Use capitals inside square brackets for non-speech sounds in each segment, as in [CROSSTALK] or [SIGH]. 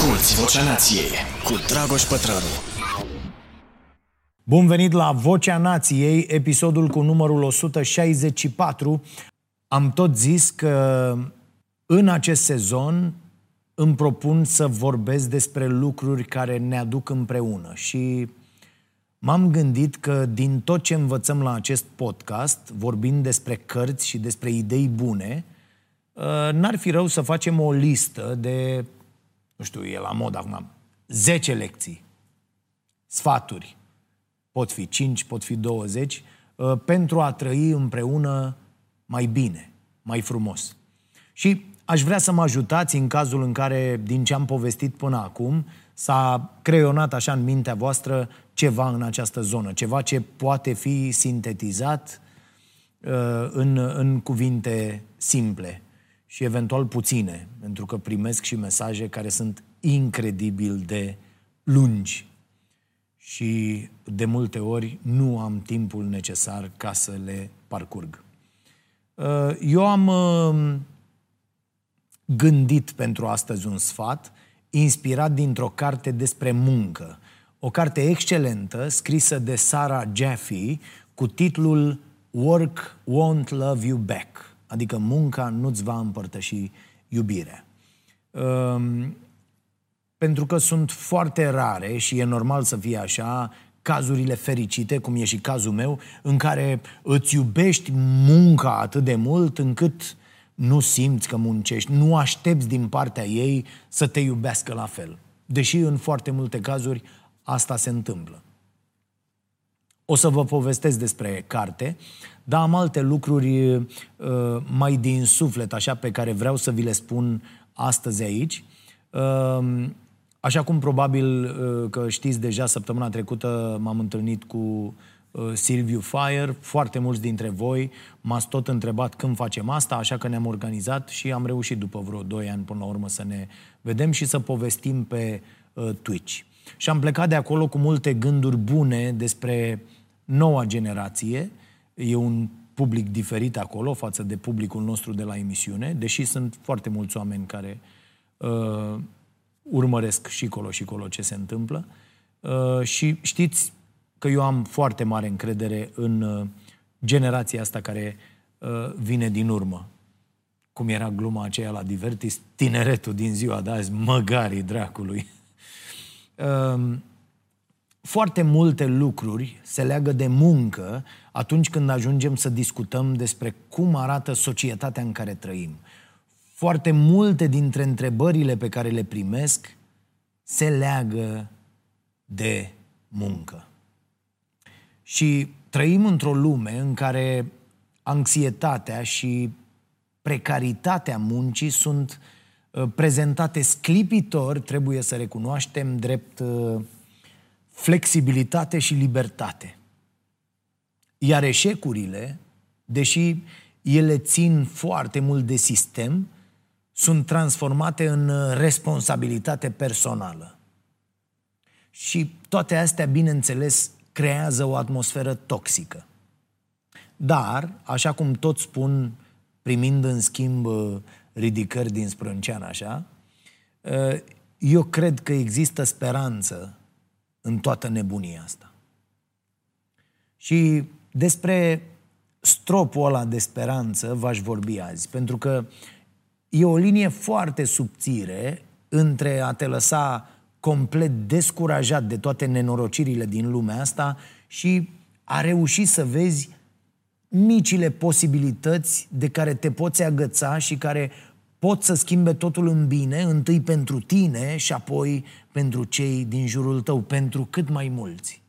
Asculți Vocea Nației cu Dragoș Pătrălu. Bun venit la Vocea Nației, episodul cu numărul 164. Am tot zis că în acest sezon îmi propun să vorbesc despre lucruri care ne aduc împreună și m-am gândit că din tot ce învățăm la acest podcast, vorbind despre cărți și despre idei bune, ă, n-ar fi rău să facem o listă de, nu știu, e la mod acum, 10 lecții, sfaturi, pot fi 5, pot fi 20, ă, pentru a trăi împreună mai bine, mai frumos. Și aș vrea să mă ajutați în cazul în care, din ce am povestit până acum, s-a creionat așa în mintea voastră ceva în această zonă, ceva ce poate fi sintetizat uh, în, în cuvinte simple și eventual puține, pentru că primesc și mesaje care sunt incredibil de lungi și de multe ori nu am timpul necesar ca să le parcurg. Uh, eu am uh, gândit pentru astăzi un sfat inspirat dintr-o carte despre muncă. O carte excelentă, scrisă de Sarah Jaffe, cu titlul Work Won't Love You Back, adică munca nu-ți va împărtăși iubirea. Um, pentru că sunt foarte rare și e normal să fie așa, cazurile fericite, cum e și cazul meu, în care îți iubești munca atât de mult încât nu simți că muncești, nu aștepți din partea ei să te iubească la fel. Deși în foarte multe cazuri asta se întâmplă. O să vă povestesc despre carte, dar am alte lucruri uh, mai din suflet, așa, pe care vreau să vi le spun astăzi aici. Uh, așa cum probabil uh, că știți deja, săptămâna trecută m-am întâlnit cu Uh, Silviu Fire, foarte mulți dintre voi m-ați tot întrebat când facem asta, așa că ne-am organizat și am reușit după vreo 2 ani până la urmă să ne vedem și să povestim pe uh, Twitch. Și am plecat de acolo cu multe gânduri bune despre noua generație. E un public diferit acolo față de publicul nostru de la emisiune, deși sunt foarte mulți oameni care uh, urmăresc și colo și colo ce se întâmplă. Uh, și știți, că eu am foarte mare încredere în uh, generația asta care uh, vine din urmă. Cum era gluma aceea la Divertis, tineretul din ziua de azi, măgarii dracului. [LAUGHS] Um, foarte multe lucruri se leagă de muncă atunci când ajungem să discutăm despre cum arată societatea în care trăim. Foarte multe dintre întrebările pe care le primesc se leagă de muncă. Și trăim într-o lume în care anxietatea și precaritatea muncii sunt uh, prezentate sclipitor, trebuie să recunoaștem, drept uh, flexibilitate și libertate. Iar eșecurile, deși ele țin foarte mult de sistem, sunt transformate în uh, responsabilitate personală. Și toate astea, bineînțeles, creează o atmosferă toxică. Dar, așa cum tot spun, primind în schimb uh, ridicări din sprâncean așa, uh, eu cred că există speranță în toată nebunia asta. Și despre stropul ăla de speranță v-aș vorbi azi, pentru că e o linie foarte subțire între a te lăsa complet descurajat de toate nenorocirile din lumea asta și a reușit să vezi micile posibilități de care te poți agăța și care pot să schimbe totul în bine, întâi pentru tine și apoi pentru cei din jurul tău, pentru cât mai mulți.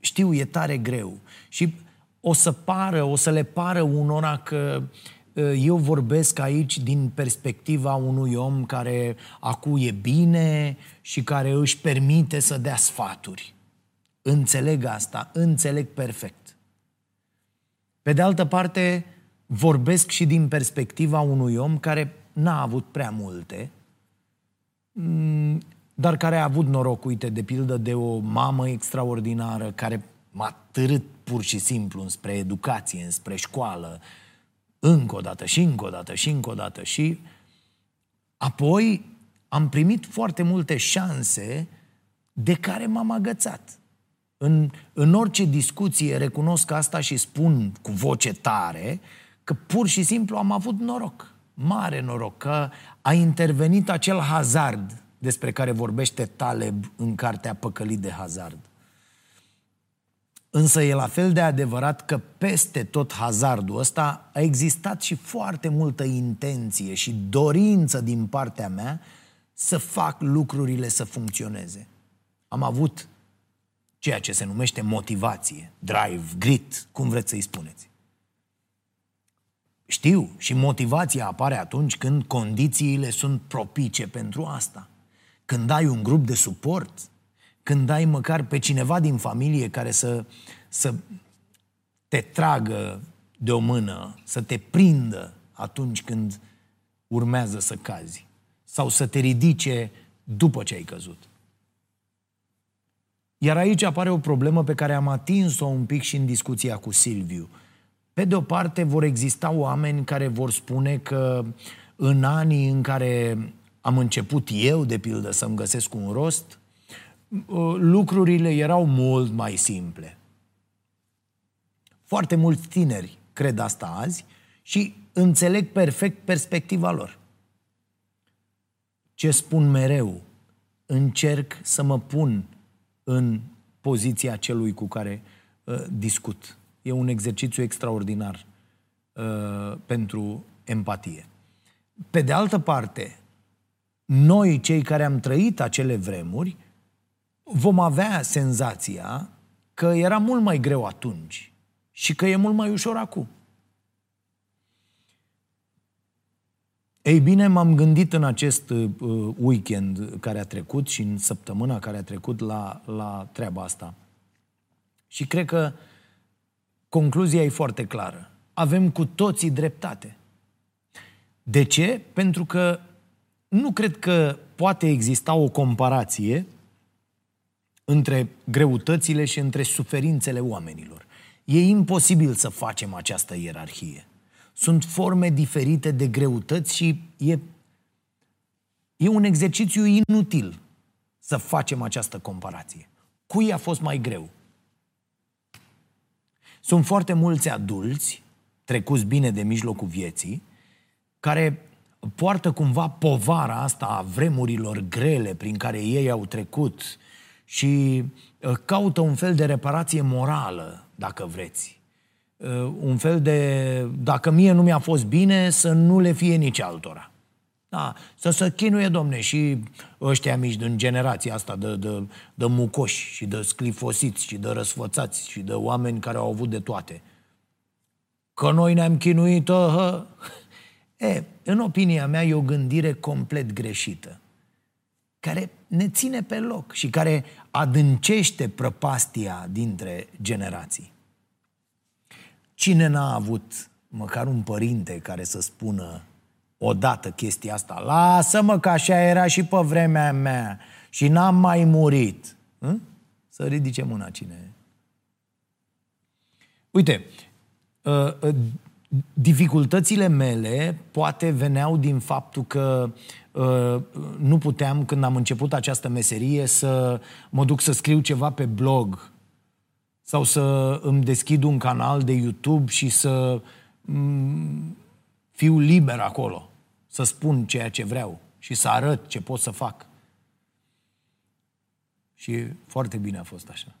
Știu, e tare greu și o să pară, o să le pară unora că uh, eu vorbesc aici din perspectiva unui om care acuie bine și care își permite să dea sfaturi. Înțeleg asta, înțeleg perfect. Pe de altă parte, vorbesc și din perspectiva unui om care n-a avut prea multe, mm, dar care a avut noroc, uite, de pildă, de o mamă extraordinară care m-a târât pur și simplu înspre educație, înspre școală, încă o dată și încă o dată și încă o dată și apoi am primit foarte multe șanse de care m-am agățat. În, în orice discuție recunosc asta și spun cu voce tare că pur și simplu am avut noroc, mare noroc, că a intervenit acel hazard despre care vorbește Taleb în cartea Păcălit de hazard. Însă e la fel de adevărat că peste tot hazardul ăsta a existat și foarte multă intenție și dorință din partea mea să fac lucrurile să funcționeze. Am avut ceea ce se numește motivație, drive, grit, cum vreți să-i spuneți. Știu, și motivația apare atunci când condițiile sunt propice pentru asta. Când ai un grup de suport, când ai măcar pe cineva din familie care să, să te tragă de o mână, să te prindă atunci când urmează să cazi sau să te ridice după ce ai căzut. Iar aici apare o problemă pe care am atins-o un pic și în discuția cu Silviu. Pe de o parte vor exista oameni care vor spune că în anii în care am început eu, de pildă, să-mi găsesc un rost, ă, lucrurile erau mult mai simple. Foarte mulți tineri cred asta azi și înțeleg perfect perspectiva lor. Ce spun mereu, încerc să mă pun în poziția celui cu care uh, discut. E un exercițiu extraordinar uh, pentru empatie. Pe de altă parte, noi, cei care am trăit acele vremuri, vom avea senzația că era mult mai greu atunci și că e mult mai ușor acum. Ei bine, m-am gândit în acest uh, weekend care a trecut și în săptămâna care a trecut la, la treaba asta. Și cred că concluzia e foarte clară. Avem cu toții dreptate. De ce? Pentru că nu cred că poate exista o comparație între greutățile și între suferințele oamenilor. E imposibil să facem această ierarhie. Sunt forme diferite de greutăți și e, e un exercițiu inutil să facem această comparație. Cui a fost mai greu? Sunt foarte mulți adulți, trecuți bine de mijlocul vieții, care poartă cumva povara asta a vremurilor grele prin care ei au trecut și uh, caută un fel de reparație morală, dacă vreți. Uh, un fel de, dacă mie nu mi-a fost bine, să nu le fie nici altora. Da, să se chinuie, domne, și ăștia mici din generația asta de, de, de mucoși și de sclifosiți și de răsfățați și de oameni care au avut de toate. Că noi ne-am chinuit, hă. E, în opinia mea, e o gândire complet greșită, care ne ține pe loc și care adâncește prăpastia dintre generații. Cine n-a avut măcar un părinte care să spună odată chestia asta? Lasă-mă că așa era și pe vremea mea și n-am mai murit. Hă? Să ridice mâna cine. Uite, uh, uh, dificultățile mele poate veneau din faptul că uh, nu puteam, când am început această meserie, să mă duc să scriu ceva pe blog sau să îmi deschid un canal de YouTube și să mm, fiu liber acolo, să spun ceea ce vreau și să arăt ce pot să fac. Și foarte bine a fost așa.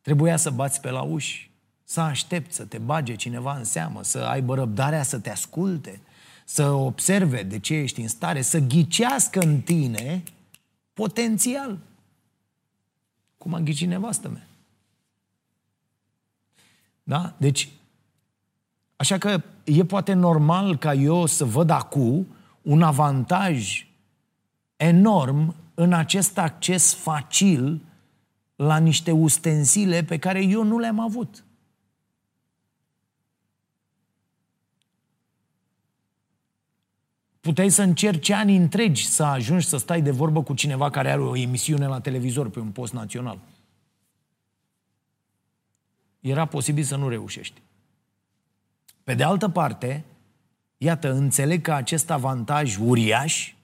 Trebuia să bați pe la uși, să aștepți să te bage cineva în seamă, să aibă răbdarea să te asculte, să observe de ce ești în stare, să ghicească în tine potențial. Cum a ghicit nevastă mea. Da? Deci, așa că e poate normal ca eu să văd acum un avantaj enorm în acest acces facil la niște ustensile pe care eu nu le-am avut. Puteai să încerci ani întregi să ajungi să stai de vorbă cu cineva care are o emisiune la televizor pe un post național era posibil să nu reușești. Pe de altă parte, iată, înțeleg că acest avantaj uriaș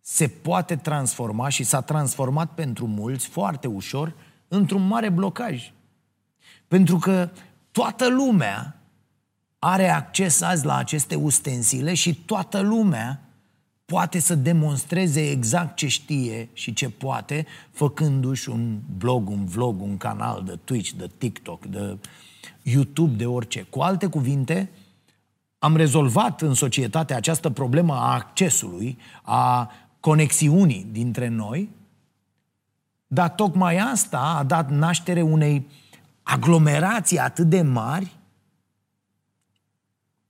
se poate transforma și s-a transformat pentru mulți foarte ușor într-un mare blocaj. Pentru că toată lumea are acces azi la aceste ustensile și toată lumea poate să demonstreze exact ce știe și ce poate, făcându-și un blog, un vlog, un canal de Twitch, de TikTok, de YouTube, de orice. Cu alte cuvinte, am rezolvat în societate această problemă a accesului, a conexiunii dintre noi, dar tocmai asta a dat naștere unei aglomerații atât de mari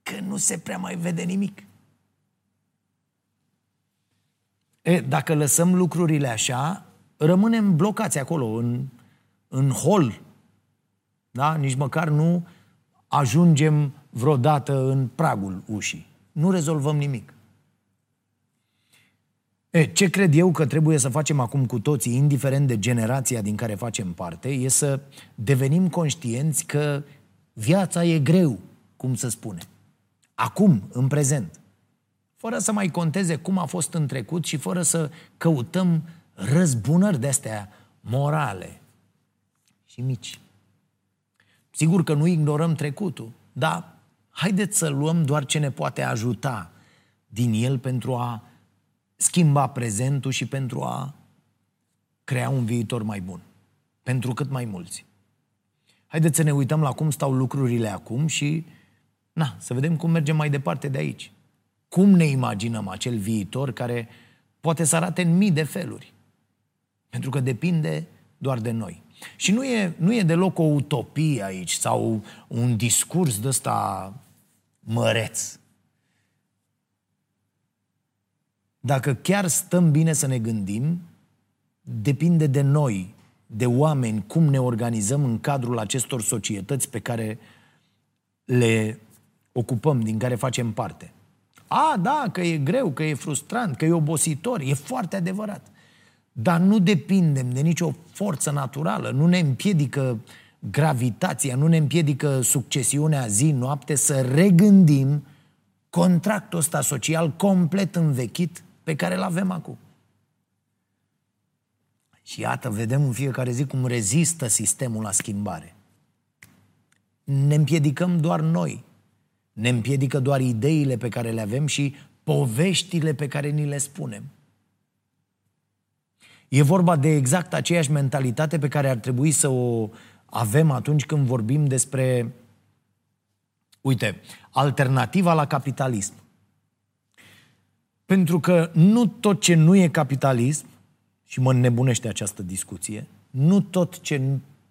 că nu se prea mai vede nimic. E, dacă lăsăm lucrurile așa, rămânem blocați acolo, în, în hol. Da? Nici măcar nu ajungem vreodată în pragul ușii. Nu rezolvăm nimic. E, ce cred eu că trebuie să facem acum cu toții, indiferent de generația din care facem parte, e să devenim conștienți că viața e greu, cum să spune. Acum, în prezent. Fără să mai conteze cum a fost în trecut și fără să căutăm răzbunări de-astea morale și mici. Sigur că nu ignorăm trecutul, dar haideți să luăm doar ce ne poate ajuta din el pentru a schimba prezentul și pentru a crea un viitor mai bun. Pentru cât mai mulți. Haideți să ne uităm la cum stau lucrurile acum și na, să vedem cum mergem mai departe de aici. Cum ne imaginăm acel viitor care poate să arate în mii de feluri. Pentru că depinde doar de noi. Și nu e, nu e deloc o utopie aici sau un discurs de ăsta măreț. Dacă chiar stăm bine să ne gândim, depinde de noi, de oameni, cum ne organizăm în cadrul acestor societăți pe care le ocupăm, din care facem parte. A, da, că e greu, că e frustrant, că e obositor, e foarte adevărat. Dar nu depindem de nicio forță naturală, nu ne împiedică gravitația, nu ne împiedică succesiunea zi-noapte să regândim contractul ăsta social complet învechit pe care îl avem acum. Și iată, vedem în fiecare zi cum rezistă sistemul la schimbare. Ne împiedicăm doar noi. Ne împiedică doar ideile pe care le avem și poveștile pe care ni le spunem. E vorba de exact aceeași mentalitate pe care ar trebui să o avem atunci când vorbim despre, uite, alternativa la capitalism. Pentru că nu tot ce nu e capitalism, și mă nebunește această discuție, nu tot ce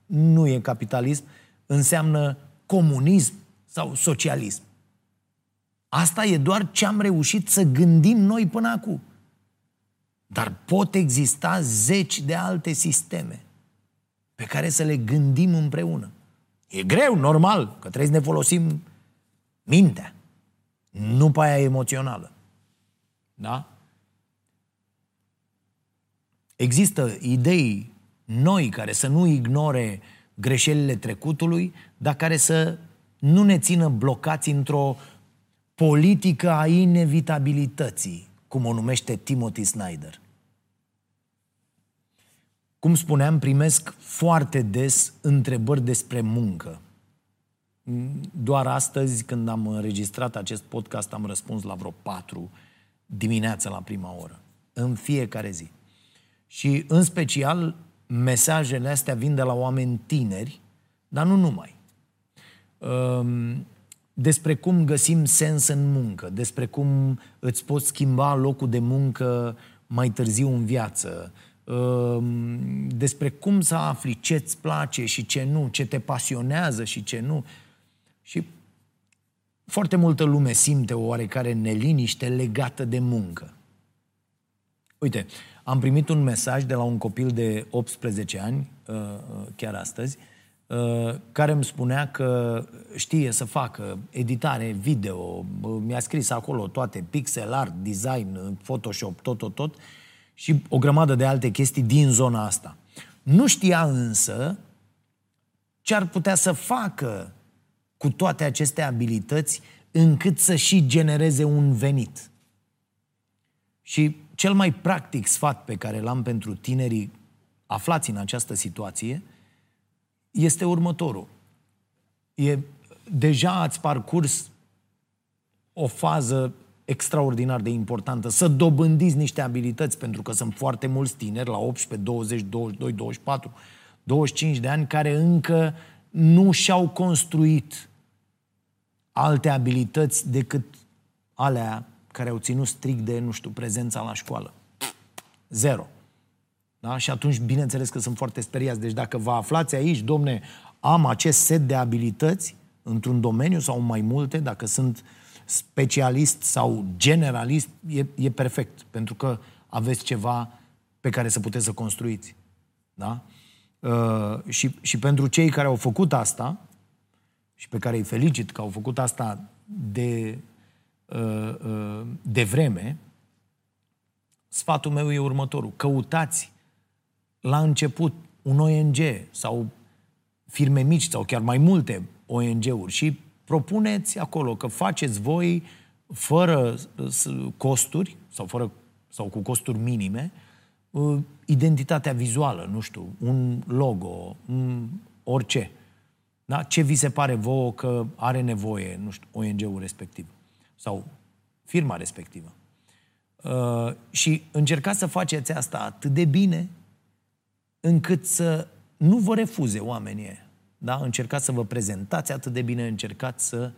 nu e capitalism înseamnă comunism sau socialism. Asta e doar ce am reușit să gândim noi până acum. Dar pot exista zeci de alte sisteme pe care să le gândim împreună. E greu, normal, că trebuie să ne folosim mintea, nu pe aia emoțională. Da? Există idei noi care să nu ignore greșelile trecutului, dar care să nu ne țină blocați într-o politică a inevitabilității, cum o numește Timothy Snyder. Cum spuneam, primesc foarte des întrebări despre muncă. Doar astăzi, când am înregistrat acest podcast, am răspuns la vreo patru dimineața la prima oră. În fiecare zi. Și, în special, mesajele astea vin de la oameni tineri, dar nu numai. Ehm, despre cum găsim sens în muncă, despre cum îți poți schimba locul de muncă mai târziu în viață, ehm, despre cum să afli ce îți place și ce nu, ce te pasionează și ce nu. Și foarte multă lume simte o oarecare neliniște legată de muncă. Uite, am primit un mesaj de la un copil de 18 ani, uh, uh, chiar astăzi, uh, care îmi spunea că știe să facă editare video, mi-a scris acolo toate, pixel art, design, Photoshop, tot, tot, tot, și o grămadă de alte chestii din zona asta. Nu știa însă ce ar putea să facă cu toate aceste abilități încât să și genereze un venit. Și cel mai practic sfat pe care l-am pentru tinerii aflați în această situație este următorul. E, deja ați parcurs o fază extraordinar de importantă, să dobândiți niște abilități, pentru că sunt foarte mulți tineri la 18, 20, 22, 24, 25 de ani care încă nu și-au construit alte abilități decât alea care au ținut strict de, nu știu, prezența la școală. Zero. Da? Și atunci, bineînțeles că sunt foarte speriați. Deci dacă vă aflați aici, domne, am acest set de abilități într-un domeniu sau mai multe, dacă sunt specialist sau generalist, e, e perfect, pentru că aveți ceva pe care să puteți să construiți. Da? Uh, și, și pentru cei care au făcut asta, și pe care îi felicit că au făcut asta de, uh, uh, de vreme, sfatul meu e următorul. Căutați la început un ONG sau firme mici sau chiar mai multe ONG-uri și propuneți acolo că faceți voi fără costuri sau, fără, sau cu costuri minime uh, identitatea vizuală, nu știu, un logo, un orice. Da? Ce vi se pare vouă că are nevoie, nu știu, ONG-ul respectiv sau firma respectivă. Uh, și încercați să faceți asta atât de bine încât să nu vă refuze oamenii da? Încercați să vă prezentați atât de bine, încercați să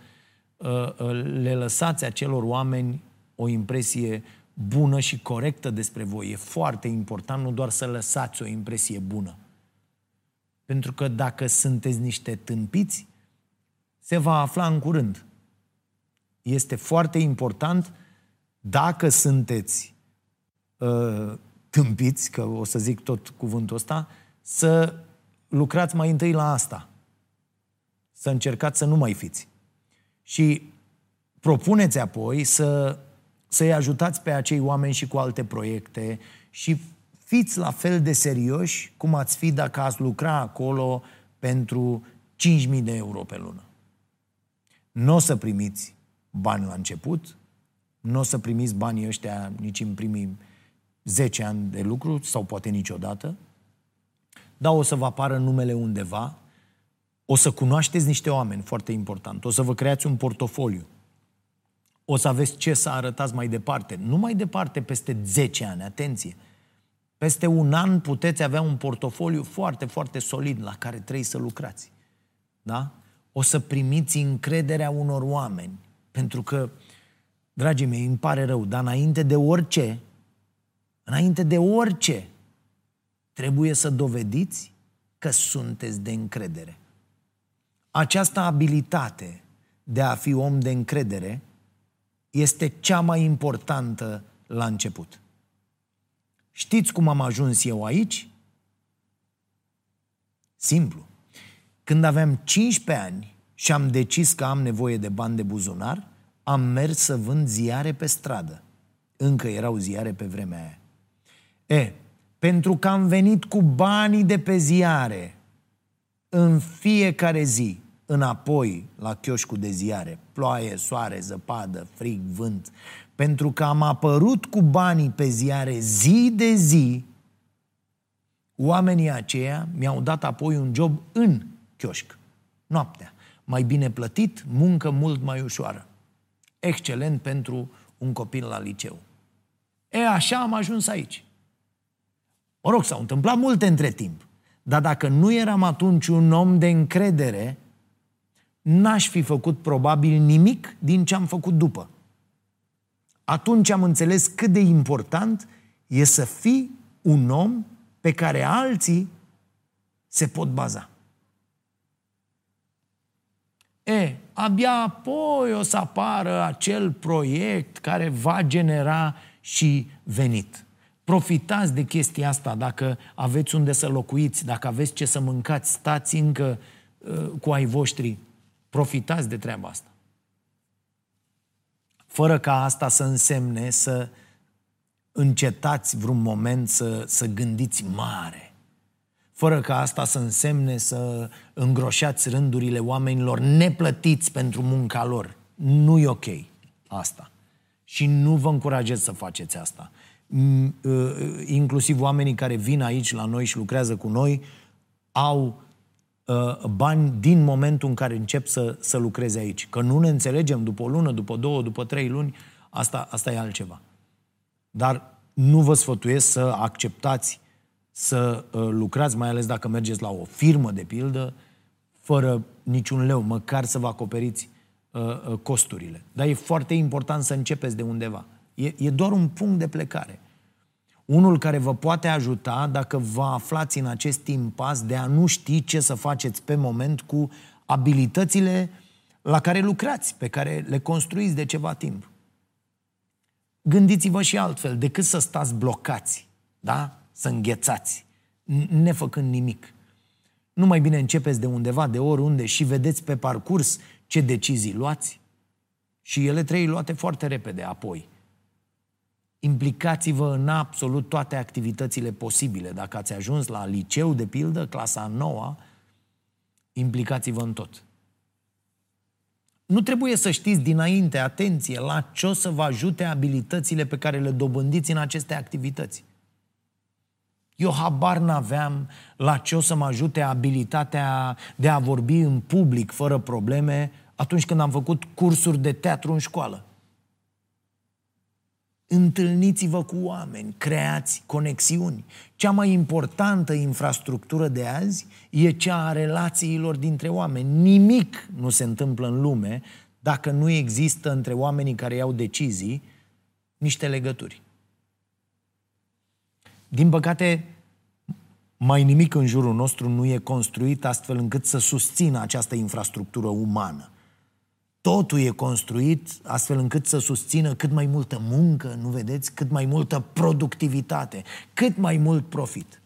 uh, uh, le lăsați acelor oameni o impresie bună și corectă despre voi. E foarte important nu doar să lăsați o impresie bună. Pentru că dacă sunteți niște tâmpiți, se va afla în curând. Este foarte important dacă sunteți uh, tâmpiți, că o să zic tot cuvântul ăsta, să lucrați mai întâi la asta. Să încercați să nu mai fiți. Și propuneți apoi să, să-i ajutați pe acei oameni și cu alte proiecte și fiți la fel de serioși cum ați fi dacă ați lucra acolo pentru 5.000 de euro pe lună. Nu o să primiți bani la început, nu o să primiți banii ăștia nici în primii 10 ani de lucru sau poate niciodată, dar o să vă apară numele undeva, o să cunoașteți niște oameni, foarte important, o să vă creați un portofoliu, o să aveți ce să arătați mai departe. Nu mai departe, peste 10 ani, atenție. Peste un an puteți avea un portofoliu foarte, foarte solid la care trebuie să lucrați. Da? O să primiți încrederea unor oameni. Pentru că, dragii mei, îmi pare rău, dar înainte de orice, înainte de orice, trebuie să dovediți că sunteți de încredere. Această abilitate de a fi om de încredere este cea mai importantă la început. Știți cum am ajuns eu aici? Simplu. Când aveam 15 ani și am decis că am nevoie de bani de buzunar, am mers să vând ziare pe stradă. Încă erau ziare pe vremea aia. E, pentru că am venit cu banii de pe ziare în fiecare zi înapoi la chioșcul de ziare, ploaie, soare, zăpadă, frig, vânt, pentru că am apărut cu banii pe ziare zi de zi, oamenii aceia mi-au dat apoi un job în chioșc, noaptea. Mai bine plătit, muncă mult mai ușoară. Excelent pentru un copil la liceu. E, așa am ajuns aici. Mă rog, s-au întâmplat multe între timp. Dar dacă nu eram atunci un om de încredere, n-aș fi făcut probabil nimic din ce am făcut după. Atunci am înțeles cât de important e să fii un om pe care alții se pot baza. E, abia apoi o să apară acel proiect care va genera și venit. Profitați de chestia asta dacă aveți unde să locuiți, dacă aveți ce să mâncați, stați încă uh, cu ai voștri. Profitați de treaba asta. Fără ca asta să însemne să încetați vreun moment să, să gândiți mare. Fără ca asta să însemne să îngroșați rândurile oamenilor neplătiți pentru munca lor. Nu e ok asta. Și nu vă încurajez să faceți asta. Uh, inclusiv oamenii care vin aici la noi și lucrează cu noi, au uh, bani din momentul în care încep să, să lucreze aici. Că nu ne înțelegem după o lună, după două, după trei luni, asta, asta e altceva. Dar nu vă sfătuiesc să acceptați să uh, lucrați, mai ales dacă mergeți la o firmă, de pildă, fără niciun leu, măcar să vă acoperiți uh, uh, costurile. Dar e foarte important să începeți de undeva. E, e doar un punct de plecare. Unul care vă poate ajuta dacă vă aflați în acest impas de a nu ști ce să faceți pe moment cu abilitățile la care lucrați, pe care le construiți de ceva timp. Gândiți-vă și altfel, decât să stați blocați, da? să înghețați, nefăcând nimic. Nu mai bine începeți de undeva, de oriunde și vedeți pe parcurs ce decizii luați? Și ele trei luate foarte repede apoi. Implicați-vă în absolut toate activitățile posibile. Dacă ați ajuns la liceu, de pildă, clasa noua, implicați-vă în tot. Nu trebuie să știți dinainte, atenție, la ce o să vă ajute abilitățile pe care le dobândiți în aceste activități. Eu habar n-aveam la ce o să mă ajute abilitatea de a vorbi în public fără probleme atunci când am făcut cursuri de teatru în școală. Întâlniți-vă cu oameni, creați conexiuni. Cea mai importantă infrastructură de azi e cea a relațiilor dintre oameni. Nimic nu se întâmplă în lume dacă nu există între oamenii care iau decizii niște legături. Din păcate, mai nimic în jurul nostru nu e construit astfel încât să susțină această infrastructură umană. Totul e construit astfel încât să susțină cât mai multă muncă, nu vedeți? Cât mai multă productivitate, cât mai mult profit.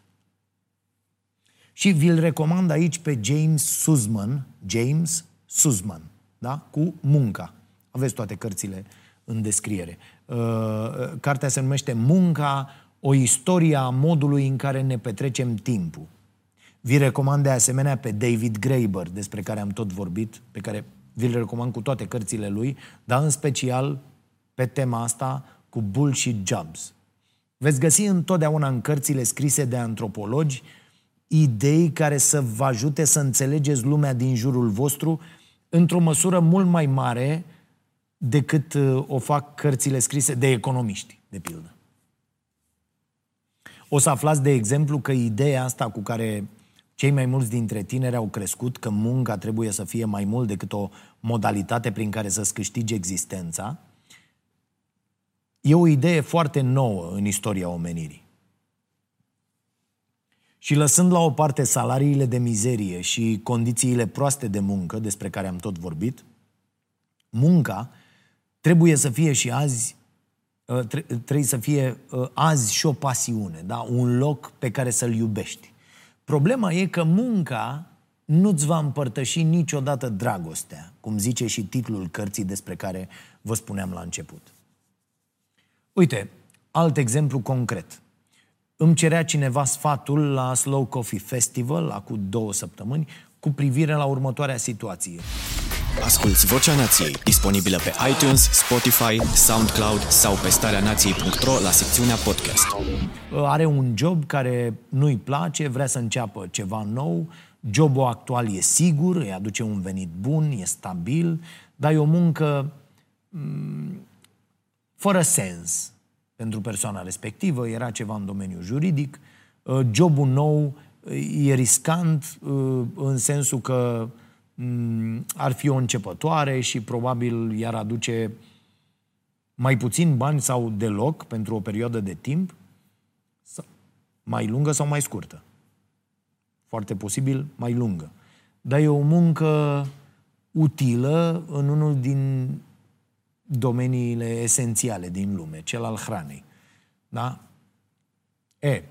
Și vi-l recomand aici pe James Suzman, James Suzman, da? cu munca. Aveți toate cărțile în descriere. Uh, cartea se numește Munca, o istorie a modului în care ne petrecem timpul. Vi recomand de asemenea pe David Graeber, despre care am tot vorbit, pe care vi-l recomand cu toate cărțile lui, dar în special pe tema asta cu bullshit jobs. Veți găsi întotdeauna în cărțile scrise de antropologi idei care să vă ajute să înțelegeți lumea din jurul vostru într-o măsură mult mai mare decât uh, o fac cărțile scrise de economiști, de pildă. O să aflați, de exemplu, că ideea asta cu care cei mai mulți dintre tineri au crescut, că munca trebuie să fie mai mult decât o modalitate prin care să-ți câștigi existența, e o idee foarte nouă în istoria omenirii. Și lăsând la o parte salariile de mizerie și condițiile proaste de muncă, despre care am tot vorbit, munca trebuie să fie și azi Uh, trebuie să fie uh, azi și o pasiune, da? un loc pe care să-l iubești. Problema e că munca nu-ți va împărtăși niciodată dragostea, cum zice și titlul cărții despre care vă spuneam la început. Uite, alt exemplu concret. Îmi cerea cineva sfatul la Slow Coffee Festival, acum două săptămâni, cu privire la următoarea situație. Asculți Vocea Nației, disponibilă pe iTunes, Spotify, SoundCloud sau pe starea nației.ro la secțiunea podcast. Are un job care nu-i place, vrea să înceapă ceva nou, jobul actual e sigur, îi aduce un venit bun, e stabil, dar e o muncă mm, fără sens pentru persoana respectivă, era ceva în domeniul juridic, uh, jobul nou e riscant uh, în sensul că Mm, ar fi o începătoare și probabil i-ar aduce mai puțin bani sau deloc pentru o perioadă de timp, mai lungă sau mai scurtă. Foarte posibil mai lungă. Dar e o muncă utilă în unul din domeniile esențiale din lume, cel al hranei. Da? E,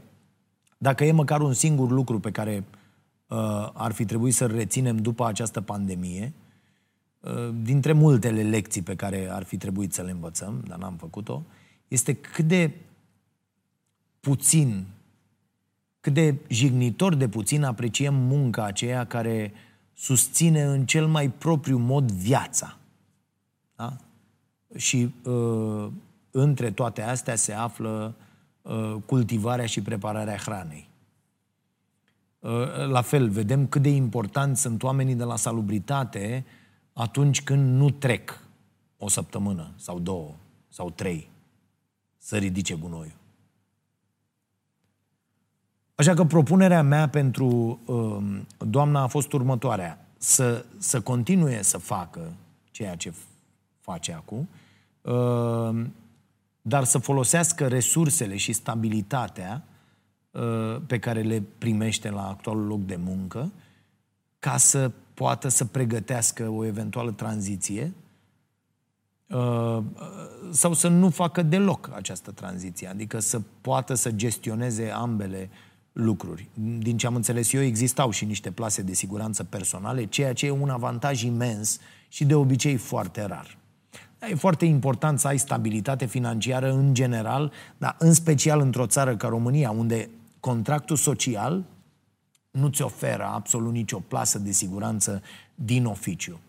dacă e măcar un singur lucru pe care uh, ar fi trebuit să reținem după această pandemie, uh, dintre multele lecții pe care ar fi trebuit să le învățăm, dar n-am făcut-o, este cât de puțin, cât de jignitor de puțin apreciem munca aceea care susține în cel mai propriu mod viața. Da? Și uh, între toate astea se află uh, cultivarea și prepararea hranei. Uh, la fel, vedem cât de importanți sunt oamenii de la salubritate atunci când nu trec o săptămână sau două sau trei să ridice gunoiul. Așa că propunerea mea pentru uh, doamna a fost următoarea. Să, să continue să facă ceea ce face acum, uh, dar să folosească resursele și stabilitatea uh, pe care le primește la actualul loc de muncă ca să poată să pregătească o eventuală tranziție uh, sau să nu facă deloc această tranziție, adică să poată să gestioneze ambele lucruri. Din ce am înțeles eu, existau și niște plase de siguranță personale, ceea ce e un avantaj imens și de obicei foarte rar. E foarte important să ai stabilitate financiară în general, dar în special într-o țară ca România, unde contractul social nu-ți oferă absolut nicio plasă de siguranță din oficiu.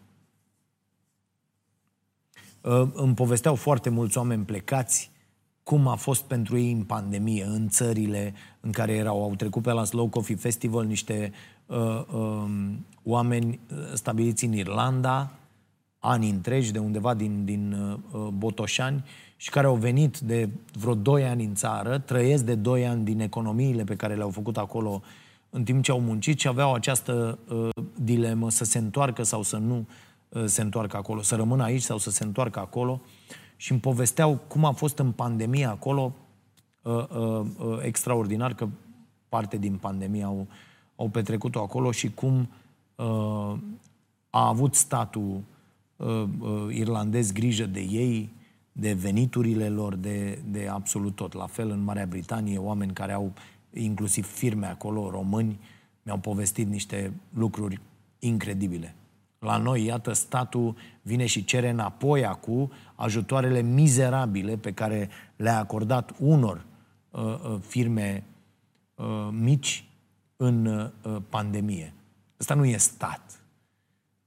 Îmi povesteau foarte mulți oameni plecați cum a fost pentru ei în pandemie, în țările în care erau. Au trecut pe la Slow Coffee Festival niște uh, uh, oameni stabiliți în Irlanda, ani întregi, de undeva din, din uh, Botoșani, și care au venit de vreo 2 ani în țară, trăiesc de 2 ani din economiile pe care le-au făcut acolo în timp ce au muncit și aveau această uh, dilemă să se întoarcă sau să nu uh, se întoarcă acolo, să rămână aici sau să se întoarcă acolo. Și îmi povesteau cum a fost în pandemie acolo, uh, uh, uh, extraordinar că parte din pandemie au, au petrecut-o acolo și cum uh, a avut statul uh, uh, irlandez grijă de ei, de veniturile lor, de, de absolut tot. La fel în Marea Britanie, oameni care au inclusiv firme acolo, români, mi-au povestit niște lucruri incredibile. La noi, iată, statul vine și cere înapoi acum ajutoarele mizerabile pe care le-a acordat unor uh, uh, firme uh, mici în uh, pandemie. Ăsta nu e stat.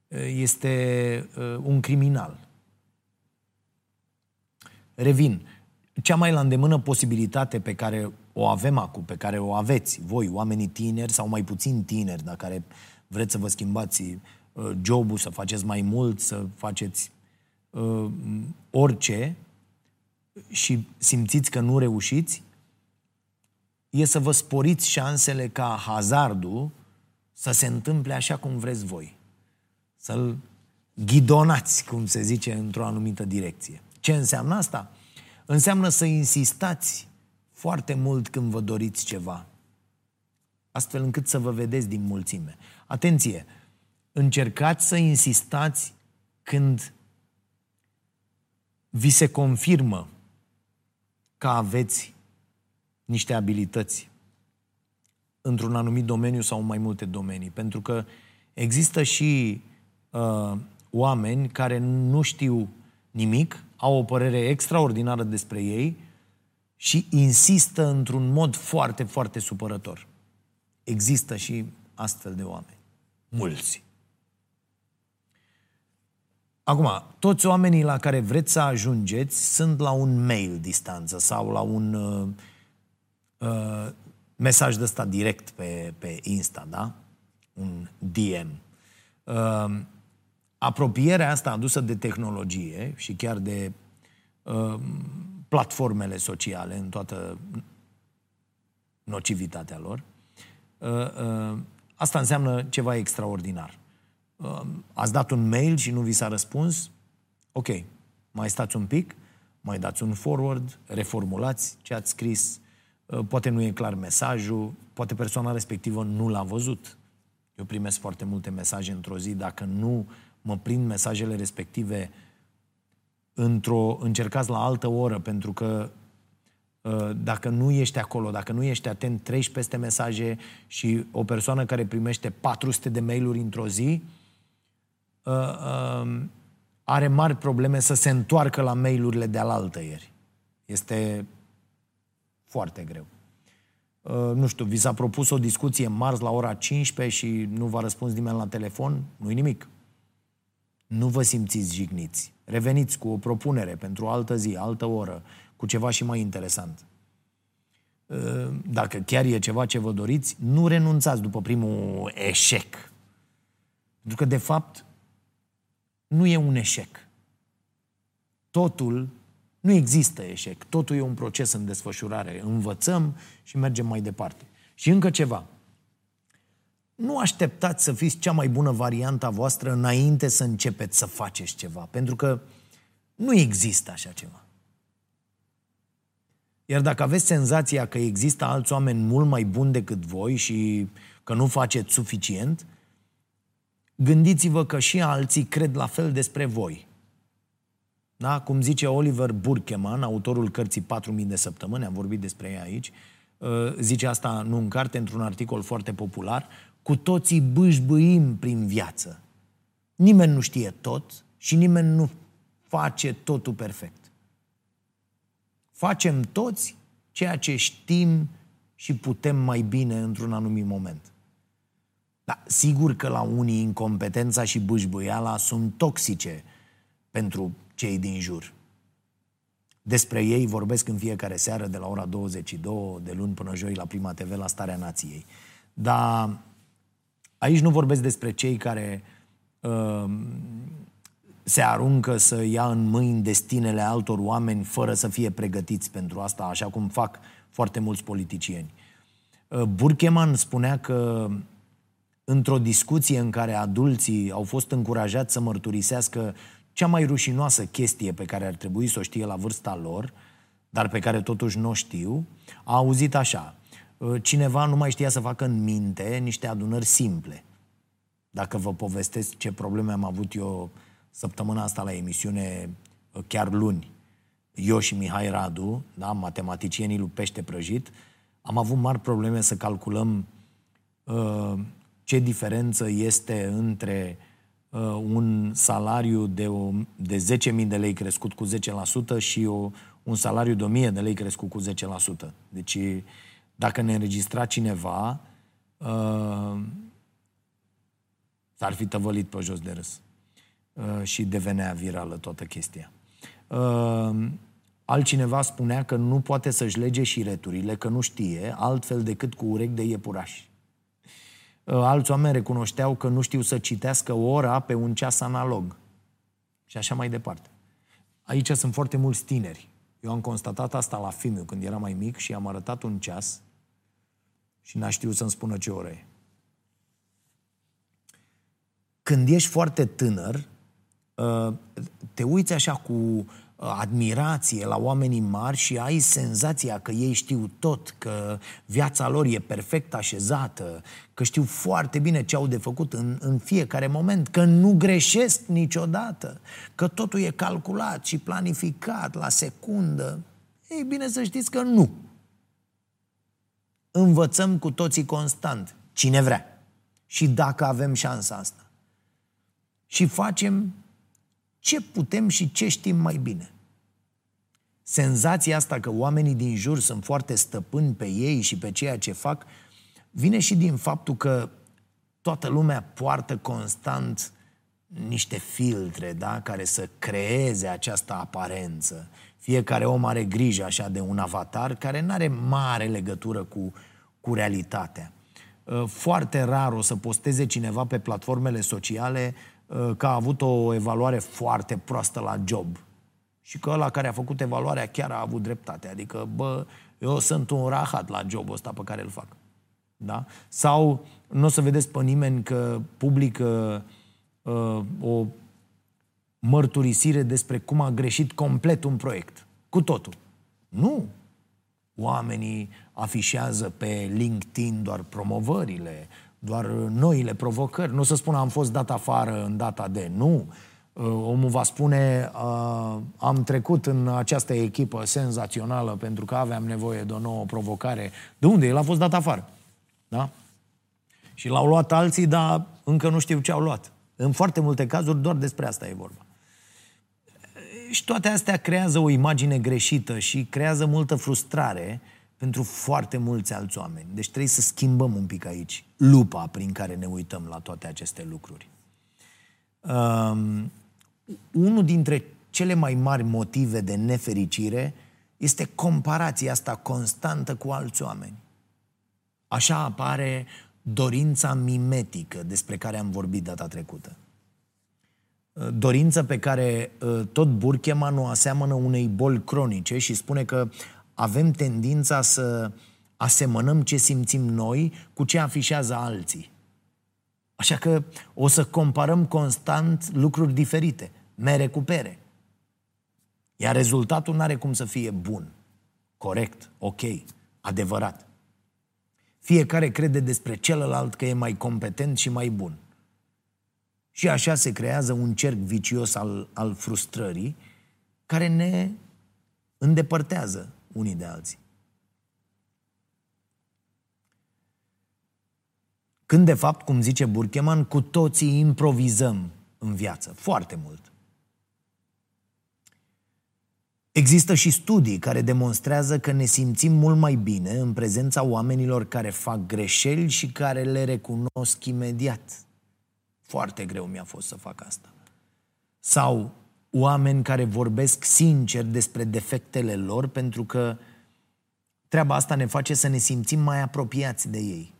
Uh, este uh, un criminal. Revin. Cea mai la îndemână posibilitate pe care o avem acum, pe care o aveți voi, oamenii tineri sau mai puțin tineri, dacă care vreți să vă schimbați uh, jobul, să faceți mai mult, să faceți uh, orice și simțiți că nu reușiți, e să vă sporiți șansele ca hazardul să se întâmple așa cum vreți voi. Să-l ghidonați, cum se zice, într-o anumită direcție. Ce înseamnă asta? Înseamnă să insistați foarte mult când vă doriți ceva. Astfel încât să vă vedeți din mulțime. Atenție! Încercați să insistați când vi se confirmă că aveți niște abilități într-un anumit domeniu sau în mai multe domenii. Pentru că există și uh, oameni care nu știu nimic, au o părere extraordinară despre ei și insistă într-un mod foarte, foarte supărător. Există și astfel de oameni. Mulți. Acum, toți oamenii la care vreți să ajungeți sunt la un mail distanță sau la un uh, uh, mesaj de ăsta direct pe, pe Insta, da? Un DM. Uh, apropierea asta adusă de tehnologie și chiar de uh, platformele sociale în toată nocivitatea lor, uh, uh, asta înseamnă ceva extraordinar. Uh, ați dat un mail și nu vi s-a răspuns? Ok, mai stați un pic, mai dați un forward, reformulați ce ați scris, poate nu e clar mesajul, poate persoana respectivă nu l-a văzut. Eu primesc foarte multe mesaje într-o zi, dacă nu mă prind mesajele respective într-o, încercați la altă oră, pentru că uh, dacă nu ești acolo, dacă nu ești atent, treci peste mesaje și o persoană care primește 400 de mail-uri într-o zi uh, uh, are mari probleme să se întoarcă la mail-urile de alaltă ieri. Este foarte greu. Nu știu, vi s-a propus o discuție marți la ora 15 și nu v-a răspuns nimeni la telefon? Nu-i nimic. Nu vă simțiți jigniți. Reveniți cu o propunere pentru o altă zi, altă oră, cu ceva și mai interesant. dacă chiar e ceva ce vă doriți, nu renunțați după primul eșec. Pentru că, de fapt, nu e un eșec. Totul, nu există eșec. Totul e un proces în desfășurare. Învățăm și mergem mai departe. Și încă ceva. Nu așteptați să fiți cea mai bună variantă a voastră înainte să începeți să faceți ceva. Pentru că nu există așa ceva. Iar dacă aveți senzația că există alți oameni mult mai buni decât voi și că nu faceți suficient, gândiți-vă că și alții cred la fel despre voi. Da? Cum zice Oliver Burkeman, autorul cărții 4000 de săptămâni, am vorbit despre ea aici, uh, zice asta nu în carte, într-un articol foarte popular, cu toții bâșbâim prin viață. Nimeni nu știe tot și nimeni nu face totul perfect. Facem toți ceea ce știm și putem mai bine într-un anumit moment. Dar sigur că la unii incompetența și bâșbâiala sunt toxice pentru cei din jur. Despre ei vorbesc în fiecare seară de la ora 22, de luni până joi la Prima TV la Starea Nației. Dar aici nu vorbesc despre cei care uh, se aruncă să ia în mâini destinele altor oameni fără să fie pregătiți pentru asta, așa cum fac foarte mulți politicieni. Uh, Burkeman spunea că într-o discuție în care adulții au fost încurajați să mărturisească cea mai rușinoasă chestie pe care ar trebui să o știe la vârsta lor, dar pe care totuși nu o știu, a auzit așa. Uh, cineva nu mai știa să facă în minte niște adunări simple. Dacă vă povestesc ce probleme am avut eu săptămâna asta la emisiune, uh, chiar luni, eu și Mihai Radu, da, matematicienii lui Pește Prăjit, am avut mari probleme să calculăm uh, ce diferență este între uh, un salariu de, o, de 10.000 de lei crescut cu 10% și o, un salariu de 1.000 de lei crescut cu 10%. Deci, dacă ne înregistra cineva, uh, s-ar fi tăvălit pe jos de râs. Uh, și devenea virală toată chestia. Uh, altcineva spunea că nu poate să-și lege și returile, că nu știe, altfel decât cu urechi de iepuraș. Uh, alți oameni recunoșteau că nu știu să citească ora pe un ceas analog. Și așa mai departe. Aici sunt foarte mulți tineri. Eu am constatat asta la Fimiu când era mai mic și am arătat un ceas și n-a știut să-mi spună ce oră e. Când ești foarte tânăr, Uh, te uiți așa cu uh, admirație la oamenii mari și ai senzația că ei știu tot, că viața lor e perfect așezată, că știu foarte bine ce au de făcut în, în fiecare moment, că nu greșesc niciodată, că totul e calculat și planificat la secundă. Ei bine să știți că nu. Învățăm cu toții constant, cine vrea și dacă avem șansa asta. Și facem ce putem și ce știm mai bine. Senzația asta că oamenii din jur sunt foarte stăpâni pe ei și pe ceea ce fac, vine și din faptul că toată lumea poartă constant niște filtre, da, care să creeze această aparență. Fiecare om are grijă așa de un avatar care nu are mare legătură cu, cu realitatea. Foarte rar o să posteze cineva pe platformele sociale Uh, că a avut o evaluare foarte proastă la job și că ăla care a făcut evaluarea chiar a avut dreptate. Adică, bă, eu sunt un rahat la jobul ăsta pe care îl fac. Da? Sau nu o să vedeți pe nimeni că publică uh, o mărturisire despre cum a greșit complet un proiect. Cu totul. Nu. Oamenii afișează pe LinkedIn doar promovările, doar noile provocări. Nu o să spună am fost dat afară în data de. Nu. Uh, omul va spune uh, am trecut în această echipă senzațională pentru că aveam nevoie de o nouă provocare. De unde? El a fost dat afară. Da? Și l-au luat alții, dar încă nu știu ce au luat. În foarte multe cazuri doar despre asta e vorba. Și toate astea creează o imagine greșită și creează multă frustrare pentru foarte mulți alți oameni. Deci trebuie să schimbăm un pic aici lupa prin care ne uităm la toate aceste lucruri. Um, unul dintre cele mai mari motive de nefericire este comparația asta constantă cu alți oameni. Așa apare dorința mimetică despre care am vorbit data trecută. Dorință pe care ă, tot Burkeman o aseamănă unei boli cronice și spune că avem tendința să asemănăm ce simțim noi cu ce afișează alții. Așa că o să comparăm constant lucruri diferite, mere cu pere. Iar rezultatul nu are cum să fie bun, corect, ok, adevărat. Fiecare crede despre celălalt că e mai competent și mai bun. Și așa se creează un cerc vicios al, al frustrării care ne îndepărtează unii de alții. Când, de fapt, cum zice Burkeman, cu toții improvizăm în viață, foarte mult. Există și studii care demonstrează că ne simțim mult mai bine în prezența oamenilor care fac greșeli și care le recunosc imediat. Foarte greu mi-a fost să fac asta. Sau oameni care vorbesc sincer despre defectele lor pentru că treaba asta ne face să ne simțim mai apropiați de ei.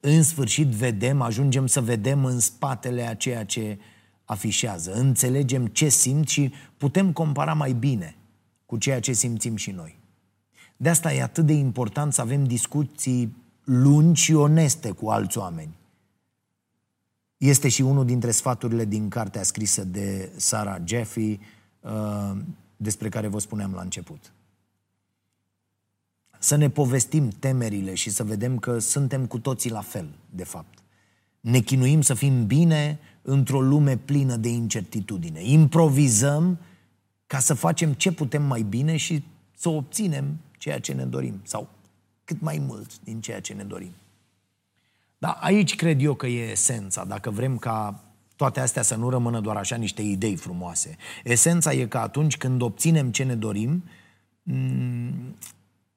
În sfârșit vedem, ajungem să vedem în spatele a ceea ce afișează. Înțelegem ce simt și putem compara mai bine cu ceea ce simțim și noi. De asta e atât de important să avem discuții lungi și oneste cu alți oameni. Este și unul dintre sfaturile din cartea scrisă de Sarah Jeffy, uh, despre care vă spuneam la început. Să ne povestim temerile și să vedem că suntem cu toții la fel, de fapt. Ne chinuim să fim bine într-o lume plină de incertitudine. Improvizăm ca să facem ce putem mai bine și să obținem ceea ce ne dorim sau cât mai mult din ceea ce ne dorim. Dar aici cred eu că e esența, dacă vrem ca toate astea să nu rămână doar așa niște idei frumoase. Esența e că atunci când obținem ce ne dorim, mm,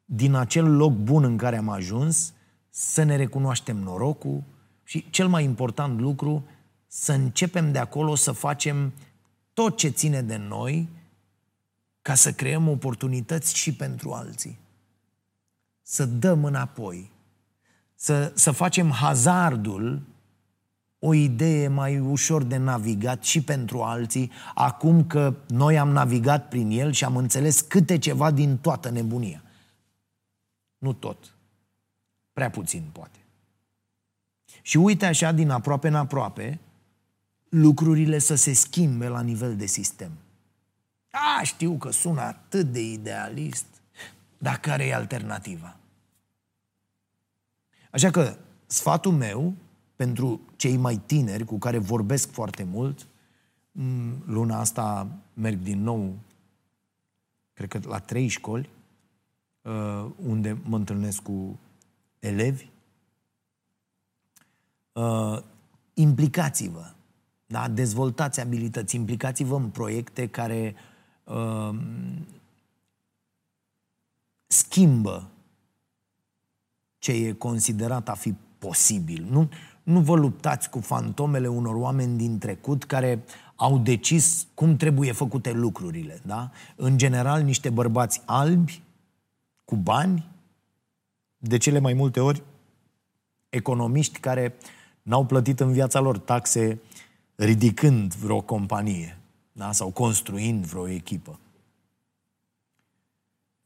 din acel loc bun în care am ajuns, să ne recunoaștem norocul și, cel mai important lucru, să începem de acolo să facem tot ce ține de noi ca să creăm oportunități și pentru alții. Să dăm înapoi. Să, să facem hazardul o idee mai ușor de navigat și pentru alții, acum că noi am navigat prin el și am înțeles câte ceva din toată nebunia. Nu tot. Prea puțin, poate. Și uite așa, din aproape în aproape, lucrurile să se schimbe la nivel de sistem. A, știu că sună atât de idealist, dar care e alternativa? Așa că sfatul meu pentru cei mai tineri cu care vorbesc foarte mult, luna asta merg din nou, cred că la trei școli, uh, unde mă întâlnesc cu elevi, uh, implicați-vă da? Dezvoltați abilități, implicați-vă în proiecte care uh, schimbă ce e considerat a fi posibil. Nu, nu vă luptați cu fantomele unor oameni din trecut care au decis cum trebuie făcute lucrurile. Da? În general, niște bărbați albi, cu bani, de cele mai multe ori economiști care n-au plătit în viața lor taxe ridicând vreo companie da? sau construind vreo echipă.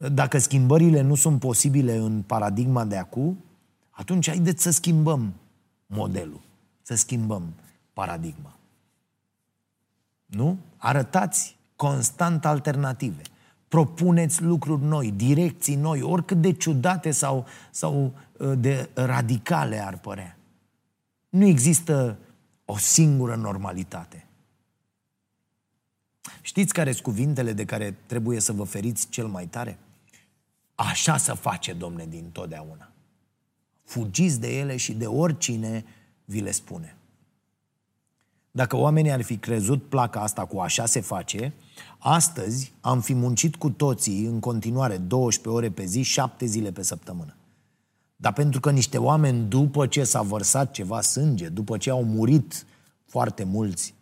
Dacă schimbările nu sunt posibile în paradigma de acum, atunci haideți să schimbăm modelul, să schimbăm paradigma. Nu? Arătați constant alternative. Propuneți lucruri noi, direcții noi, oricât de ciudate sau, sau uh, de radicale ar părea. Nu există o singură normalitate. Știți care sunt cuvintele de care trebuie să vă feriți cel mai tare? Așa să face, domne, din totdeauna. Fugiți de ele și de oricine vi le spune. Dacă oamenii ar fi crezut placa asta cu așa se face, astăzi am fi muncit cu toții în continuare 12 ore pe zi, 7 zile pe săptămână. Dar pentru că niște oameni, după ce s-a vărsat ceva sânge, după ce au murit foarte mulți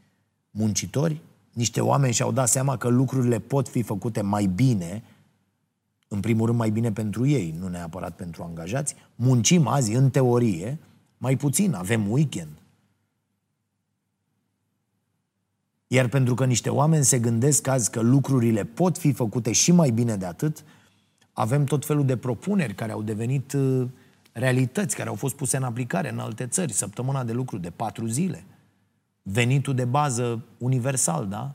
muncitori, niște oameni și-au dat seama că lucrurile pot fi făcute mai bine, în primul rând mai bine pentru ei, nu neapărat pentru angajați, muncim azi, în teorie, mai puțin, avem weekend. Iar pentru că niște oameni se gândesc azi că lucrurile pot fi făcute și mai bine de atât, avem tot felul de propuneri care au devenit uh, realități, care au fost puse în aplicare în alte țări. Săptămâna de lucru de patru zile. Venitul de bază universal, da?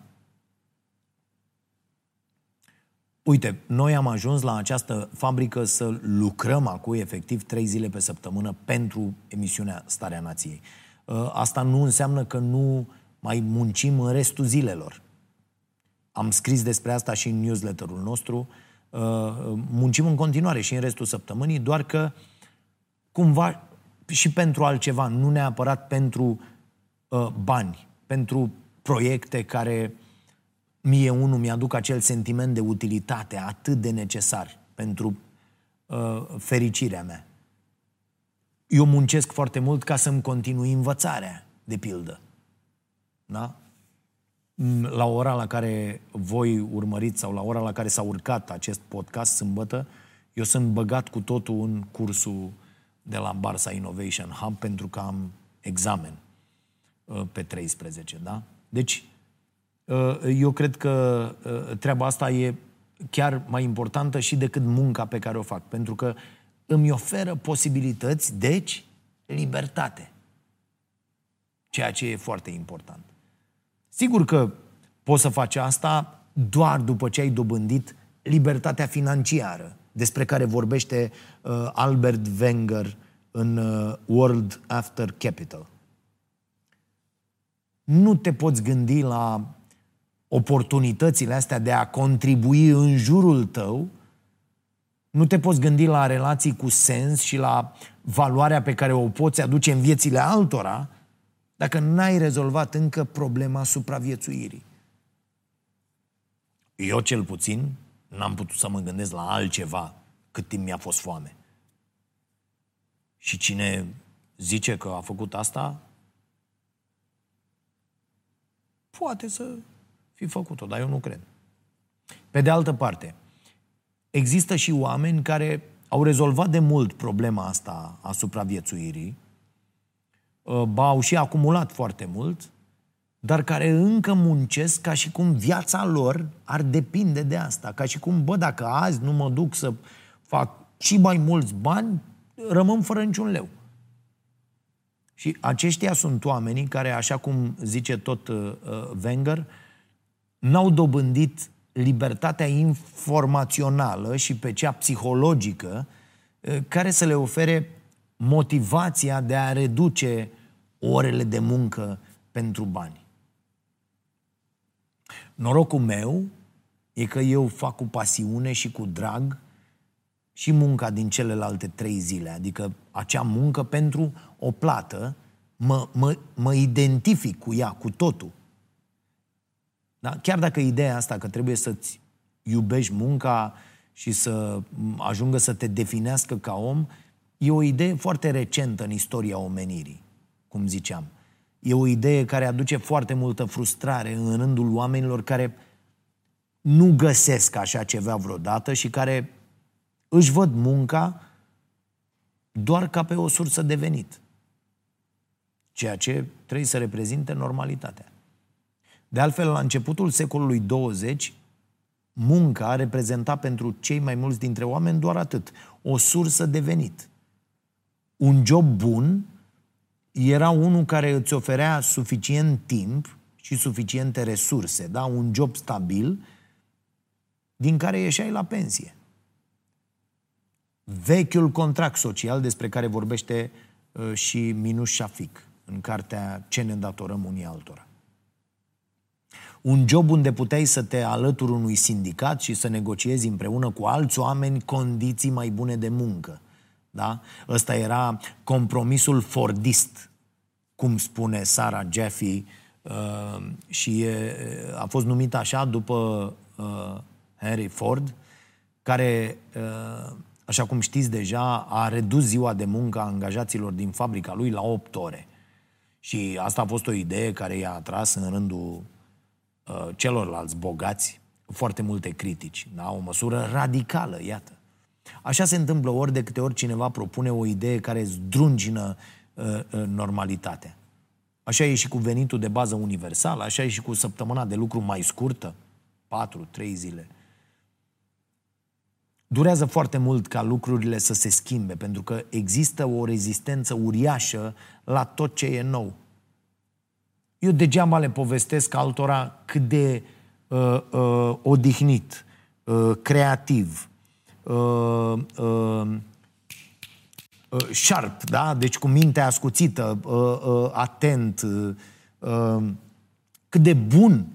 Uite, noi am ajuns la această fabrică să lucrăm acum efectiv trei zile pe săptămână pentru emisiunea Starea Nației. Uh, asta nu înseamnă că nu mai muncim în restul zilelor. Am scris despre asta și în newsletterul nostru. Uh, muncim în continuare și în restul săptămânii, doar că cumva și pentru altceva, nu neapărat pentru uh, bani, pentru proiecte care mie unul mi-aduc acel sentiment de utilitate atât de necesar pentru uh, fericirea mea. Eu muncesc foarte mult ca să-mi continui învățarea, de pildă. Da? La ora la care voi urmăriți sau la ora la care s-a urcat acest podcast sâmbătă, eu sunt băgat cu totul în cursul de la Barsa Innovation Hub pentru că am examen uh, pe 13, da? Deci, uh, eu cred că uh, treaba asta e chiar mai importantă și decât munca pe care o fac, pentru că îmi oferă posibilități, deci libertate. Ceea ce e foarte important. Sigur că poți să faci asta doar după ce ai dobândit libertatea financiară, despre care vorbește uh, Albert Wenger în uh, World After Capital. Nu te poți gândi la oportunitățile astea de a contribui în jurul tău, nu te poți gândi la relații cu sens și la valoarea pe care o poți aduce în viețile altora dacă n-ai rezolvat încă problema supraviețuirii. Eu cel puțin n-am putut să mă gândesc la altceva cât timp mi-a fost foame. Și cine zice că a făcut asta, poate să fi făcut-o, dar eu nu cred. Pe de altă parte, există și oameni care au rezolvat de mult problema asta a supraviețuirii Uh, ba au și acumulat foarte mult, dar care încă muncesc ca și cum viața lor ar depinde de asta. Ca și cum, bă, dacă azi nu mă duc să fac și mai mulți bani, rămân fără niciun leu. Și aceștia sunt oamenii care, așa cum zice tot uh, uh Wenger, n-au dobândit libertatea informațională și pe cea psihologică uh, care să le ofere motivația de a reduce orele de muncă pentru bani. Norocul meu e că eu fac cu pasiune și cu drag și munca din celelalte trei zile, adică acea muncă pentru o plată, mă, mă, mă identific cu ea, cu totul. Da? Chiar dacă ideea asta că trebuie să-ți iubești munca și să ajungă să te definească ca om, E o idee foarte recentă în istoria omenirii, cum ziceam. E o idee care aduce foarte multă frustrare în rândul oamenilor care nu găsesc așa ceva vreodată și care își văd munca doar ca pe o sursă de venit. Ceea ce trebuie să reprezinte normalitatea. De altfel, la începutul secolului 20, munca reprezenta pentru cei mai mulți dintre oameni doar atât, o sursă de venit un job bun era unul care îți oferea suficient timp și suficiente resurse, da? un job stabil din care ieșai la pensie. Vechiul contract social despre care vorbește uh, și Minus Shafik în cartea Ce ne datorăm unii altora. Un job unde puteai să te alături unui sindicat și să negociezi împreună cu alți oameni condiții mai bune de muncă – da? Ăsta era compromisul fordist, cum spune Sara Jeffy, uh, și e, a fost numit așa după uh, Henry Ford, care, uh, așa cum știți deja, a redus ziua de muncă a angajaților din fabrica lui la 8 ore. Și asta a fost o idee care i-a atras în rândul uh, celorlalți bogați foarte multe critici. Da? O măsură radicală, iată. Așa se întâmplă ori de câte ori cineva propune o idee care zdrungină uh, uh, normalitatea. Așa e și cu venitul de bază universal, așa e și cu săptămâna de lucru mai scurtă, 4-3 zile. Durează foarte mult ca lucrurile să se schimbe, pentru că există o rezistență uriașă la tot ce e nou. Eu degeaba le povestesc altora cât de uh, uh, odihnit, uh, creativ, uh, uh, uh, sharp, da? Deci cu mintea ascuțită, uh, uh, atent, uh, uh, cât de bun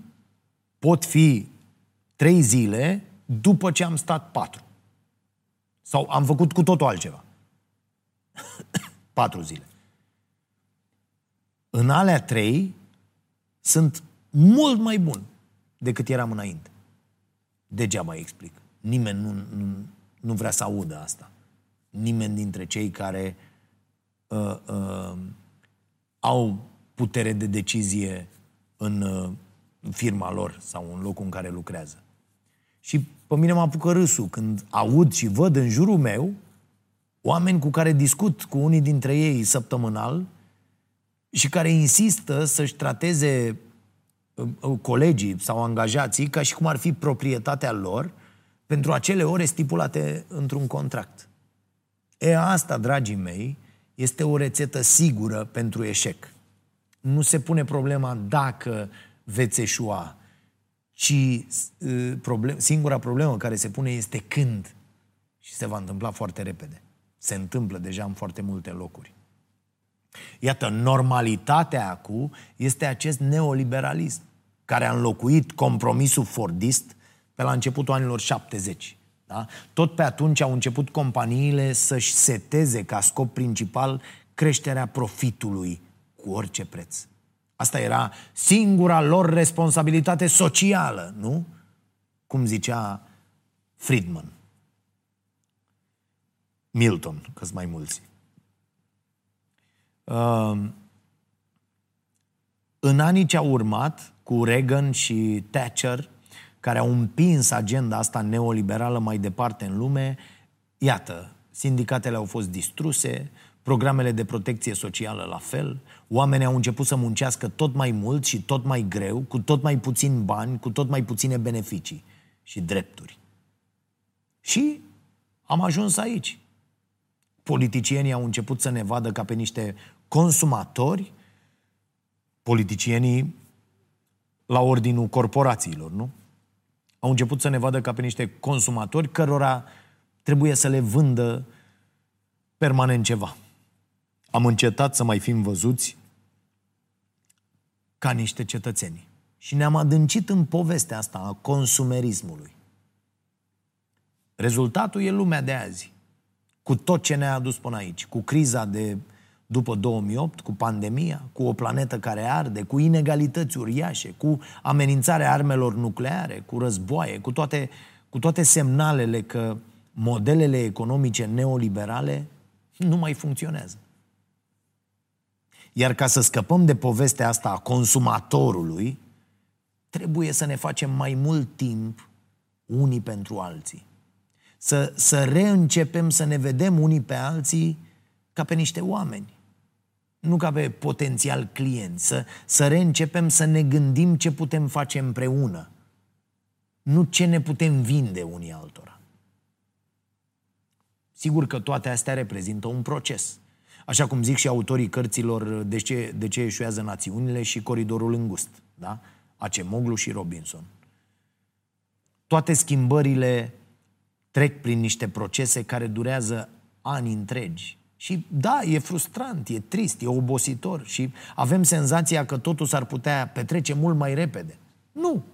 pot fi trei zile după ce am stat patru. Sau am făcut cu totul altceva. [COUGHS] patru zile. În alea trei sunt mult mai bun decât eram înainte. Degeaba explic. Nimeni nu, nu, nu vrea să audă asta. Nimeni dintre cei care uh, uh, au putere de decizie în uh, firma lor sau în locul în care lucrează. Și pe mine mă apucă râsul când aud și văd în jurul meu oameni cu care discut cu unii dintre ei săptămânal și care insistă să-și trateze uh, colegii sau angajații ca și cum ar fi proprietatea lor pentru acele ore stipulate într-un contract. E asta, dragii mei, este o rețetă sigură pentru eșec. Nu se pune problema dacă veți eșua, ci uh, problem, singura problemă care se pune este când. Și se va întâmpla foarte repede. Se întâmplă deja în foarte multe locuri. Iată, normalitatea acum este acest neoliberalism care a înlocuit compromisul fordist pe la începutul anilor 70. Da? Tot pe atunci au început companiile să-și seteze ca scop principal creșterea profitului cu orice preț. Asta era singura lor responsabilitate socială, nu? Cum zicea Friedman. Milton, că mai mulți. Uh, în anii ce au urmat, cu Reagan și Thatcher, care au împins agenda asta neoliberală mai departe în lume, iată, sindicatele au fost distruse, programele de protecție socială la fel, oamenii au început să muncească tot mai mult și tot mai greu, cu tot mai puțin bani, cu tot mai puține beneficii și drepturi. Și am ajuns aici. Politicienii au început să ne vadă ca pe niște consumatori, politicienii la ordinul corporațiilor, nu? Au început să ne vadă ca pe niște consumatori cărora trebuie să le vândă permanent ceva. Am încetat să mai fim văzuți ca niște cetățeni. Și ne-am adâncit în povestea asta a consumerismului. Rezultatul e lumea de azi. Cu tot ce ne-a adus până aici. Cu criza de după 2008, cu pandemia, cu o planetă care arde, cu inegalități uriașe, cu amenințarea armelor nucleare, cu războaie, cu toate, cu toate semnalele că modelele economice neoliberale nu mai funcționează. Iar ca să scăpăm de povestea asta a consumatorului, trebuie să ne facem mai mult timp unii pentru alții. Să, să reîncepem să ne vedem unii pe alții ca pe niște oameni nu ca pe potențial client, să, să reîncepem să ne gândim ce putem face împreună, nu ce ne putem vinde unii altora. Sigur că toate astea reprezintă un proces. Așa cum zic și autorii cărților De ce, de ce eșuează națiunile și Coridorul îngust, da? Acemoglu și Robinson. Toate schimbările trec prin niște procese care durează ani întregi și da, e frustrant, e trist, e obositor și avem senzația că totul s-ar putea petrece mult mai repede. Nu.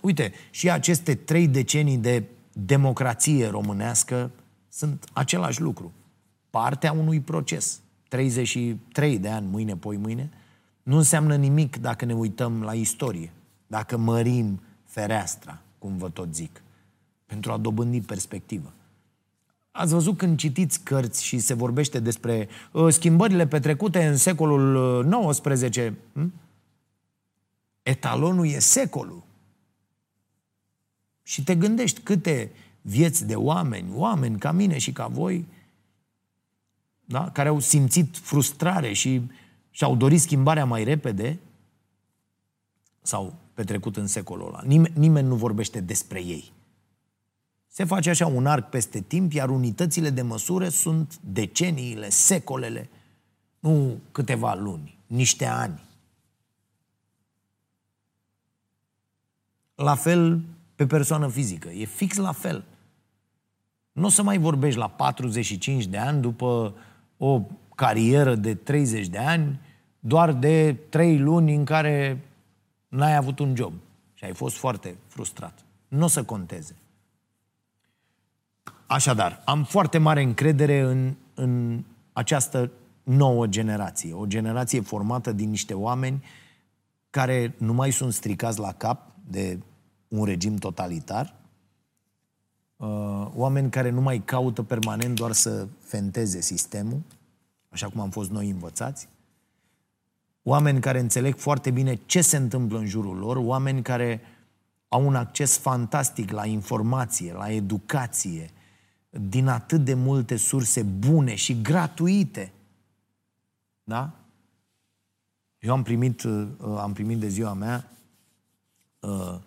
Uite, și aceste trei decenii de democrație românească sunt același lucru. Partea unui proces. 33 de ani, mâine, poi mâine, nu înseamnă nimic dacă ne uităm la istorie, dacă mărim fereastra, cum vă tot zic, pentru a dobândi perspectivă. Ați văzut când citiți cărți și se vorbește despre uh, schimbările petrecute în secolul XIX? Uh, hm? Etalonul e secolul. Și te gândești câte vieți de oameni, oameni ca mine și ca voi, da? care au simțit frustrare și și-au dorit schimbarea mai repede, sau petrecut în secolul ăla. Nimeni, nimeni nu vorbește despre ei. Se face așa un arc peste timp, iar unitățile de măsură sunt deceniile, secolele, nu câteva luni, niște ani. La fel pe persoană fizică. E fix la fel. Nu o să mai vorbești la 45 de ani după o carieră de 30 de ani doar de 3 luni în care n-ai avut un job și ai fost foarte frustrat. Nu o să conteze. Așadar, am foarte mare încredere în, în această nouă generație. O generație formată din niște oameni care nu mai sunt stricați la cap de un regim totalitar, uh, oameni care nu mai caută permanent doar să fenteze sistemul, așa cum am fost noi învățați, oameni care înțeleg foarte bine ce se întâmplă în jurul lor, oameni care au un acces fantastic la informație, la educație, din atât de multe surse bune și gratuite. Da? Eu am primit, uh, am primit de ziua mea uh,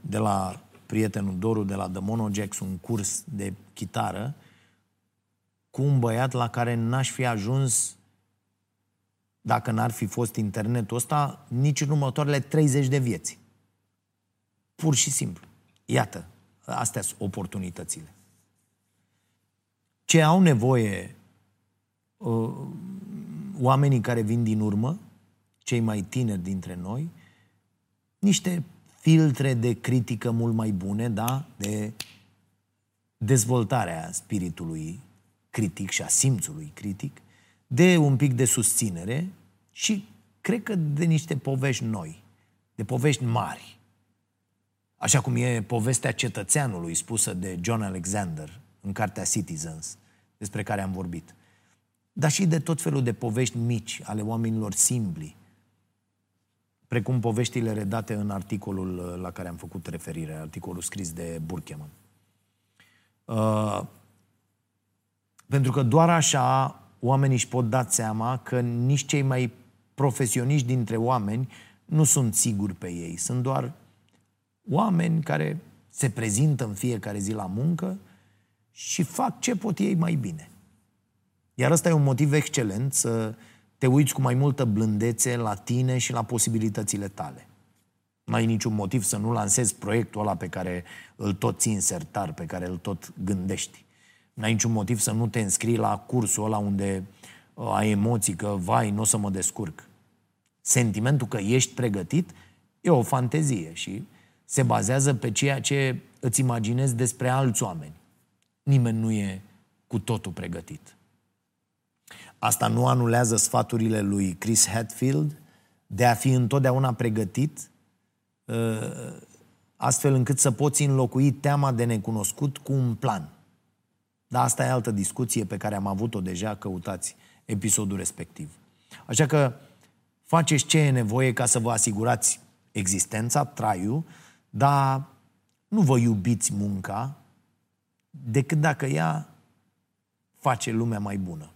de la prietenul Doru de la The Monojax un curs de chitară cu un băiat la care n-aș fi ajuns dacă n-ar fi fost internetul ăsta, nici în următoarele 30 de vieți. Pur și simplu. Iată, astea sunt oportunitățile. Ce au nevoie uh, oamenii care vin din urmă, cei mai tineri dintre noi, niște filtre de critică mult mai bune, da? De dezvoltarea spiritului critic și a simțului critic, de un pic de susținere și cred că de niște povești noi, de povești mari. Așa cum e povestea cetățeanului spusă de John Alexander în cartea Citizens, despre care am vorbit. Dar și de tot felul de povești mici ale oamenilor simpli, precum poveștile redate în articolul la care am făcut referire, articolul scris de Burkeman. Uh, pentru că doar așa oamenii își pot da seama că nici cei mai profesioniști dintre oameni nu sunt siguri pe ei. Sunt doar oameni care se prezintă în fiecare zi la muncă și fac ce pot ei mai bine. Iar ăsta e un motiv excelent să te uiți cu mai multă blândețe la tine și la posibilitățile tale. Nu ai niciun motiv să nu lansezi proiectul ăla pe care îl tot ții sertar, pe care îl tot gândești. N-ai niciun motiv să nu te înscrii la cursul ăla unde uh, ai emoții că, vai, nu o să mă descurc. Sentimentul că ești pregătit e o fantezie și se bazează pe ceea ce îți imaginezi despre alți oameni. Nimeni nu e cu totul pregătit. Asta nu anulează sfaturile lui Chris Hadfield de a fi întotdeauna pregătit, uh, astfel încât să poți înlocui teama de necunoscut cu un plan – dar asta e altă discuție pe care am avut-o deja, căutați episodul respectiv. Așa că faceți ce e nevoie ca să vă asigurați existența, traiul, dar nu vă iubiți munca decât dacă ea face lumea mai bună.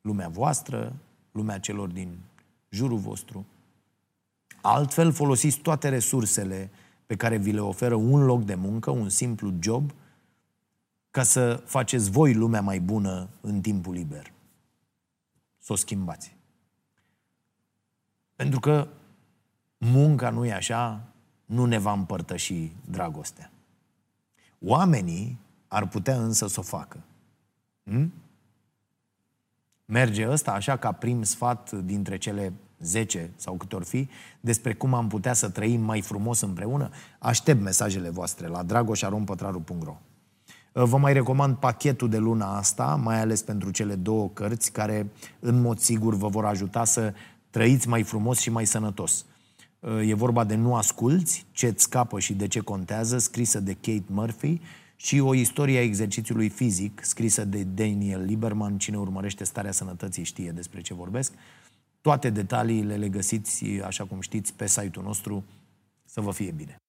Lumea voastră, lumea celor din jurul vostru. Altfel folosiți toate resursele pe care vi le oferă un loc de muncă, un simplu job – ca să faceți voi lumea mai bună în timpul liber. Să o schimbați. Pentru că munca nu e așa, nu ne va împărtăși dragostea. Oamenii ar putea însă să o facă. Hm? Merge ăsta așa ca prim sfat dintre cele 10 sau câte ori fi, despre cum am putea să trăim mai frumos împreună? Aștept mesajele voastre la dragoșarompătraru.ro Vă mai recomand pachetul de luna asta, mai ales pentru cele două cărți, care în mod sigur vă vor ajuta să trăiți mai frumos și mai sănătos. E vorba de Nu asculți, ce-ți scapă și de ce contează, scrisă de Kate Murphy, și o istorie a exercițiului fizic, scrisă de Daniel Lieberman. Cine urmărește starea sănătății știe despre ce vorbesc. Toate detaliile le găsiți, așa cum știți, pe site-ul nostru Să vă fie bine!